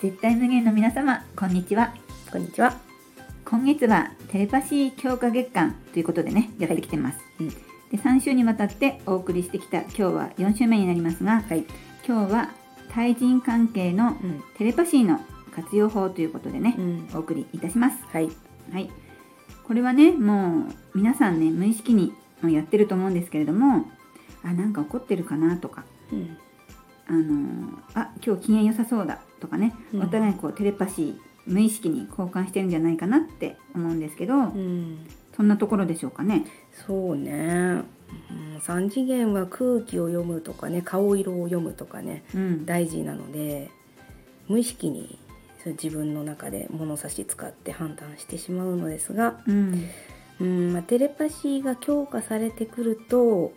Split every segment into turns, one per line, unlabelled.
絶対無限の皆様こんにちは
こんにちは。
今月はテレパシー強化月間ということでねやってきてます、
うん
で3週にわたってお送りしてきた今日は4週目になりますが
はい。
今日は対人関係の
うん。
テレパシーの活用法ということでね、
うん。
お送りいたします
はい。
はいこれはねもう皆さんね無意識にやってると思うんですけれどもあなんか怒ってるかなとか
うん。
あのーあ今日機嫌良さそうだとかね、
うん
お互いこうテレパシー無意識に交換してるんじゃないかなって思うんですけど、
うん。
そんなところでしょうかね。
そうね。うん三次元は空気を読むとかね、顔色を読むとかね、
うん、
大事なので、無意識に自分の中で物差し使って判断してしまうのですが、
うん、
うん、まあ、テレパシーが強化されてくると、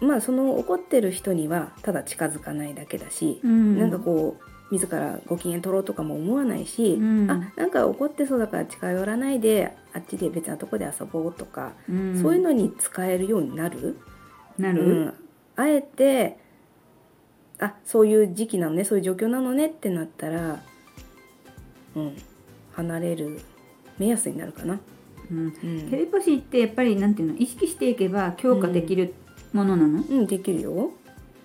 まあその怒ってる人にはただ近づかないだけだし、
うん、
なんかこう自らご機嫌取ろうとかも思わないし、
うん。
あなんか怒ってそうだから近寄らないであっちで別なとこで遊ぼうとか、
うん、
そういうのに使えるようになる？
なる、
うん。あえてあそういう時期なのねそういう状況なのねってなったら、うん、離れる目安になるかな。
うん。
うん。
テレパシーってやっぱりなんていうの？意識していけば強化できるものなの？
うん、できるよ。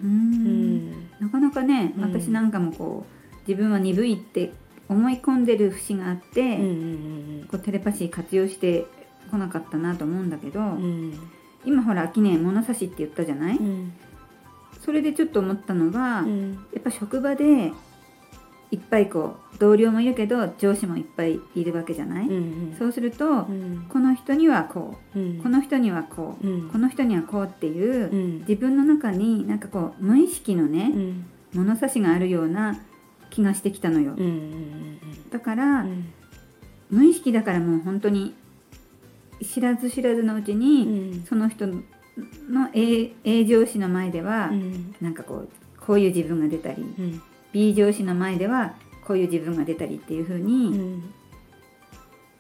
う
うん。ん。
なかなかね、
うん。
私なんかもこう自分は鈍いって思い込んでる節があって、
うんうん
こうテレパシー活用してこなかったなと思うんだけど、
うんうん。
今ほら秋ね物差しって言ったじゃない、
うん。
それでちょっと思ったのが、
うん。
やっぱ職場でいっぱいこう同僚もいるけど上司もいっぱいいるわけじゃない、
うん
そうすると、
うん。
この人にはこ
うん。
うこの人にはこう、
うん。
この人にはこうっていう、
うん。
自分の中になんかこう無意識のね、
うん。
物差しがあるような気がしてきたのよ、
うんうん
だから、
うん。
無意識だからもう本当に知らず知らずのうち
う
に、
ん。
その人の A 上司の前では、
うん。
なんかこうこういう自分が出たり
うん
B 上司の前ではこういう自分が出たりっていう風
う
に、
ん。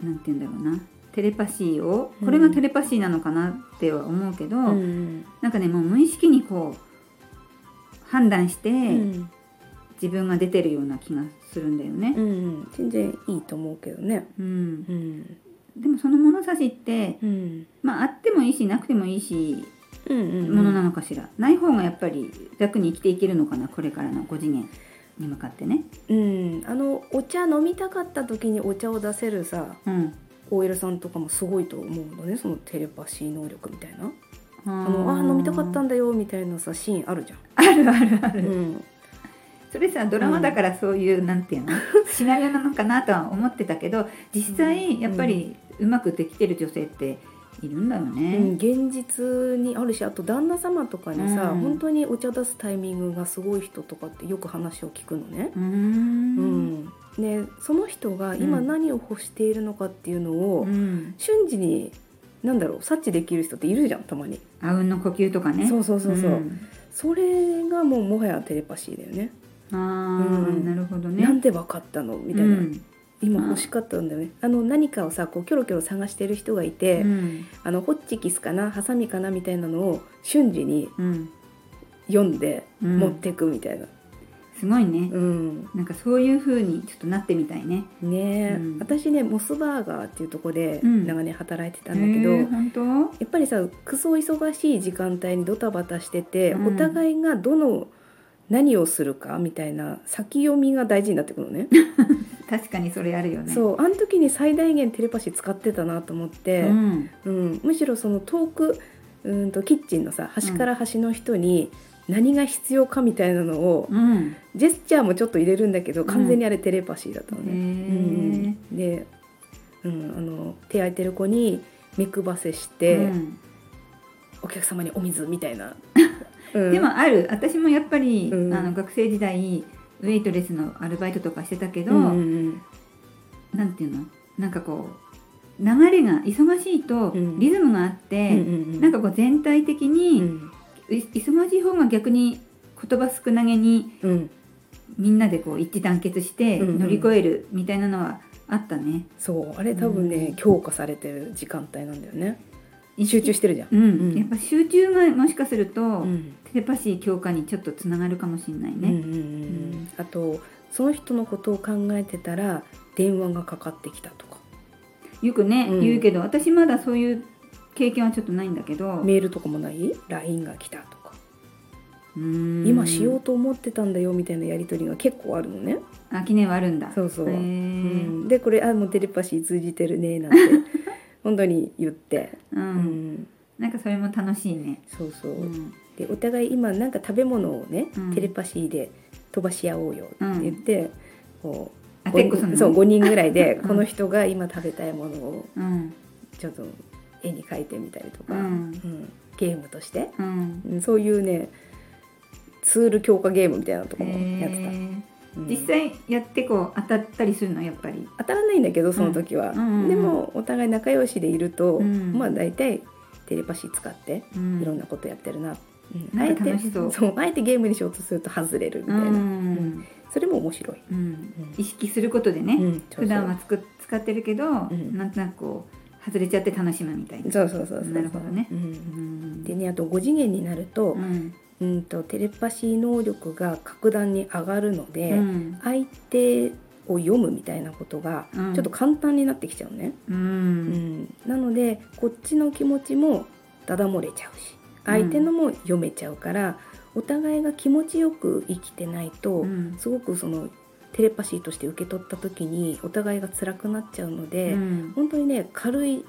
なんて言うんだろうな。テレパシーを
うん。
これがテレパシーなのかなっては思うけど、
うん。
なんかねもう無意識にこう判断して、
うん。
自分が出てるような気がするんだよね。
うん。全然いいと思うけどね。
うん。
うん。
でもその物差しって
うん。
まああってもいいしなくてもいいし
うんうん
ものなのかしら、ない方がやっぱり楽に生きていけるのかなこれからの5次元に向かってね。
うん。あのお茶飲みたかった時にお茶を出せるさ
うん、
OL さんとかもすごいと思うのね。そのテレパシー能力みたいな。
あ
あのあ
ー
飲みたかったんだよみたいなさシーンあるじゃん。
あるあるある、
うん。
それさドラマだからそういう、なんていうの？シナリオなのかなとは思ってたけど実際やっぱりうまくできてる女性っているんだよ
うん、
ね。
現実にあるしあと旦那様とかにさ、
うん
本当にお茶出すタイミングがすごい人とかってよく話を聞くのね。
うー
うんんでその人が今
うん
何を欲しているのかっていうのを、
うん
瞬時に何だろう察知できる人っているじゃんたまに。
あうんの呼吸とかね。
そうそうそうそう、
ん
それがもうもはやテレパシーだよね。
ああ、
うん
なるほどね。
なんでわかったの？みたいな、
うん
今欲しかったんだよね。あの何かをさこうキョロキョロ探してる人がいて、
うん。
あのホッチキスかなハサミかなみたいなのを瞬時に
うん。
読んで
うん。
持ってくみたいな、
すごいね、
うん。
なんかそういう風にちょっとなってみたいね。
ねえ、
うん。
私ねモスバーガーっていうとこで
うん。
長年働いてたんだけど？やっぱりさクソ忙しい時間帯にドタバタしてて、
うん。
お互いがどの何をするかみたいな先読みが大事になってくるのね。
確かにそれあるよね。
そうあの時に最大限テレパシー使ってたなと思って、
うん。
うん、むしろその遠くうんとキッチンのさ端から端の人に何が必要かみたいなのを、
うん。
ジェスチャーもちょっと入れるんだけど完全にあれテレパシーだったの
へ
ね。
え。
うんで、うん、あの手空いてる子に目配せして、
うん
お客様にお水みたいな。うん
でもある私もやっぱり、
うん
あの学生時代ウェイトレスのアルバイトとかしてたけど、
うんうん
なんていうの？なんかこう流れが忙しいと
うん。
リズムがあっ
うん
て、
うんうん。
なんかこう全体的
う
に、
ん。
い忙しい方が逆に言葉少なげに
うん。
みんなでこう一致団結して
うんうん。
乗り越えるみたいなのはあったね。
そう。あれ多分ね、
うん。
強化されてる時間帯なんだよね。集中してるじゃん。
うん、
うん。
やっぱ集中がもしかすると、
うん。
テレパシー強化にちょっとつながるかもしれないね。
うんうん。うんあとその人のことを考えてたら電話がかかってきたとか。
よくね、
うん。
言うけど私まだそういう経験はちょっとないんだけど。
メールとかもない？LINE が来たとか。今しようと思ってたんだよみたいなやり取りが結構あるのね。
あ記念はあるんだ。
そうそう、
へ
う
ー
ん、でこれあもうテレパシー通じてるねなんて。本当に言って、
うん。
うん、
なんかそれも楽しいね、
そうそう、
うん。
でお互い今なんか食べ物をね、
うん。
テレパシーで飛ばし合おうよって言って、こう
あてっこすんの
そう5人ぐらいで
うん。
この人が今食べたいものを
うん。
ちょっと絵に描いてみたりとか、
うん。
うん。ゲームとして、
うん。
うんそういうねツール強化ゲームみたいなとこもやってた、
実際やってこう当たったりするの？やっぱり。
当たらないんだけどその時は、
うんうんうん。
でもお互い仲良しでいると、
うん。
まあ大体テレパシー使って
うん。
いろんなことやってるな、うん。
なんか楽しそう。
あえてあえてゲームにしようとすると外れるみたいな、
うん。
うん。それも面白い、
意識することでね、
うん。
普段はつく使ってるけど、
ん。
なんとなくこう外れちゃって楽しむみたいな。
そうそうそうそう
なるほどね。
うん。
うん。
でねあと5次元になると,、
うん。
うん、とテレパシー能力が格段に上がるので、
うん。
相手を読むみたいなことが
うん。
ちょっと簡単になってきちゃうね、
う
うんん。なのでこっちの気持ちもダダ漏れちゃうし相手のも読めちゃうから、お互いが気持ちよく生きてないと、
うん。
すごくそのテレパシーとして受け取った時にお互いが辛くなっちゃうので、
うん。
本当にね軽い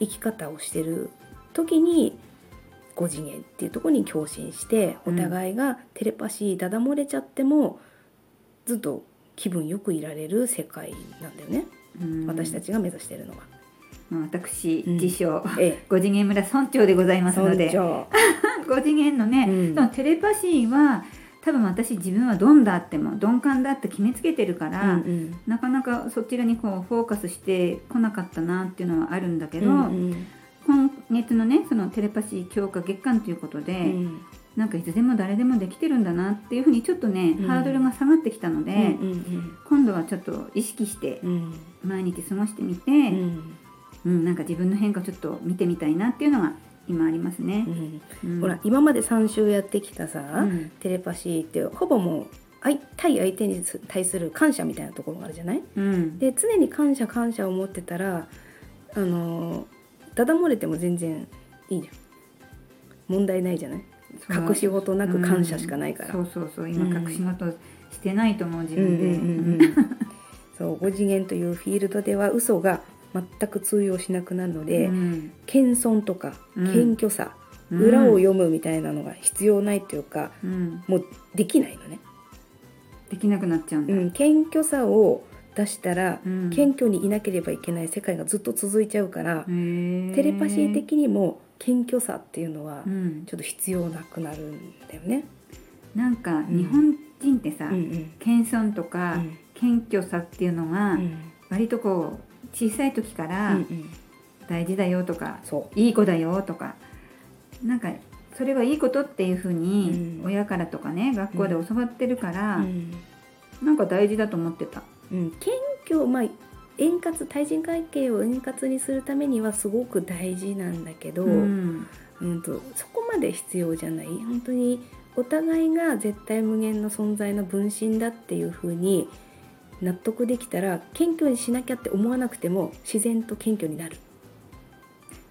生き方をしてる時に5次元っていうところに共振してお
うん。
互いがテレパシーダダ漏れちゃってもずっと気分よくいられる世界なんだよね、
うん。
私たちが目指してるのは。
まあ私、
うん。
自称
え
五次元村村長でござい
え、
ますので。
尊
五 次元のね、
うん。
そのテレパシーは多分私自分はドンだっても鈍感だって決めつけてるから、
うんうん。
なかなかそちらにこうフォーカスしてこなかったなっていうのはあるんだけど、
うんうん。
今月のねそのテレパシー強化月間ということで、
うん。
なんかいつでも誰でもできてるんだなっていうふうにちょっとね、
うん。
ハードルが下がってきたので、
うん
今度はちょっと意識して
うん。うん
毎日過ごしてみて、
う
うん
ん
なんか自分の変化をちょっと見てみたいなっていうのが今ありますね。
う。ん。
うん。
ほら今まで3週やってきたさ、
うん。
テレパシーってほぼもう相対相手に対する感謝みたいなところがあるじゃない？
うん。
で常に感謝感謝を持ってたらあのダダ漏れても全然いいじゃん。問題ないじゃない？隠し事なく感謝しかないから、
そうそうそう。今
うん
隠し事してないと思う自分で。
そう5次元というフィールドでは嘘が全く通用しなくなるので、
うん。
謙遜とか
うん。
謙虚さ、
うん。
裏を読むみたいなのが必要ないというか
うん。
もうできないのね、
できなくなっちゃうんだ。
うん、謙虚さを出したら、
うん。
謙虚にいなければいけない世界がずっと続いちゃうから、テレパシー的にも謙虚さっていうのは
うん。
ちょっと必要なくなるんだよね。
なんか
ん。
日本人ってさ、
うんうん。
謙遜と
う
か
ん。
謙虚さっていうのが
うん。
割とこう小さい時か
う
ら
んうん。
大事だよとか、
そ
いい子だよとかなんかそれはいいことっていうふうに
うん。
親からとかね学校で教わってるか
う、
ら、
うん。
なんか大事だと思ってた。
うん、謙虚まあ円滑対人関係を円滑にするためにはすごく大事なんだけど、
うん。
うんとそこまで必要じゃない。本当にお互いが絶対無限の存在の分身だっていう風に納得できたら謙虚にしなきゃって思わなくても自然と謙虚になる。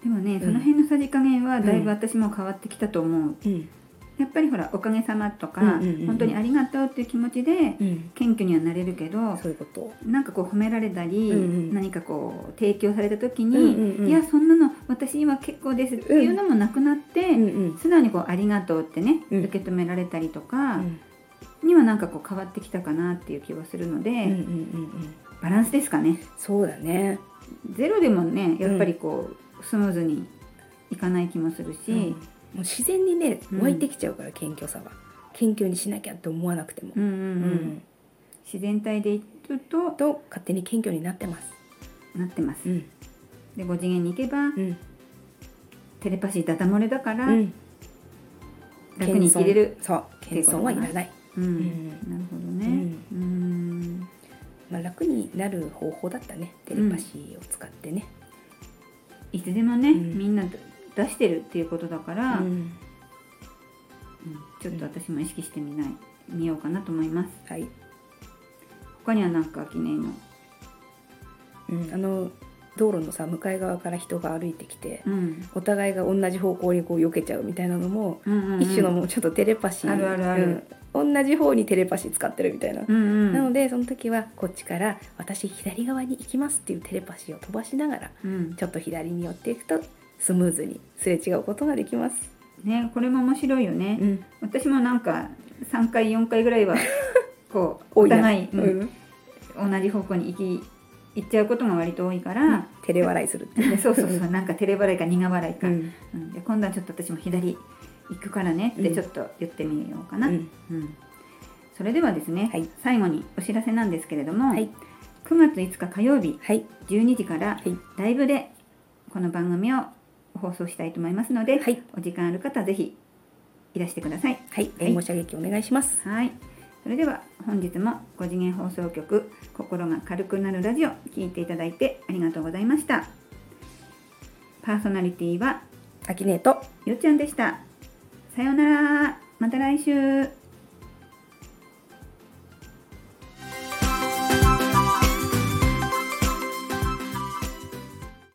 でもね、
ん
その辺のさじ加減はだいぶ私も変わってきたと思う。
うん。
やっぱりほらおかげさまとか、
うんうんうんうん。
本当にありがとうっていう気持ちで
うん、
謙虚にはなれるけど、
そういうこと。
なんかこう褒められたり、
うんうん
何かこう提供された時に、
うんうんうん。
いやそんなの私は結構ですっていうのもなくなって、
うんうん。
素直にこうありがとうってね、
うん。
受け止められたりとか
うん
にはなんかこう変わってきたかなっていう気はするので、
うんうんうんうん。
バランスですかね。
そうだね。
ゼロでもねやっぱりこう、スムーズにいかない気もするし、
うん。もう自然にね
うん。
湧いてきちゃうから、謙虚さは。謙虚にしなきゃって思わなくても、
うんうんうん。
うん。
自然体でいると
と勝手に謙虚になってます。
なってます。
うん。
で5次元に行けば、
うん。
テレパシーダダ漏れだから、
うん。
楽に生きれる。
そう。謙遜はいらない、
うん。
ん。
なるほどね。うん。
まあ、楽になる方法だったね。テレパシーを使ってね、
いつでもね、
うん。
みんな出してるっていうことだから、
うん。
うん。ちょっと私も意識してみない見ようかなと思います。
はい。
他には何か記念の？
うん、あの道路のさ向かい側から人が歩いてきて
うん。
お互いが同じ方向にこう避けちゃうみたいなのも、
うんうんうん。
一種のもうちょっとテレパシー
あるあるある。
うん同じ方にテレパシー使ってるみたいな、
うんうん。
なのでその時はこっちから「私左側に行きます」っていうテレパシーを飛ばしながら
うん。
ちょっと左に寄っていくとスムーズにすれ違うことができます。
ねこれも面白いよね、
うん、
私もなんか3回4回ぐらいは こうお互い、
う
うん。
ん
同じ方向に行き行っちゃうことが割と多いから、
照れ笑いするってね
そうそうそう。なんか照れ笑いか苦笑いか、で今度はちょっと私も左行くからねって
うん。
ちょっと言ってみようかな、
うん。
うん。それではですね、
はい。
最後にお知らせなんですけれども、
はい。
9月5日火曜日
はい。
12時から
はい。
ライブでこの番組を放送したいと思いますので、
はい。
お時間ある方はぜひいらしてください。
はい。援護射撃お願いします。
はい。それでは本日も5次元放送局心が軽くなるラジオ聞いていただいてありがとうございました。パーソナリティは
アキネート。
よっちゃんでした。さようなら。また来週。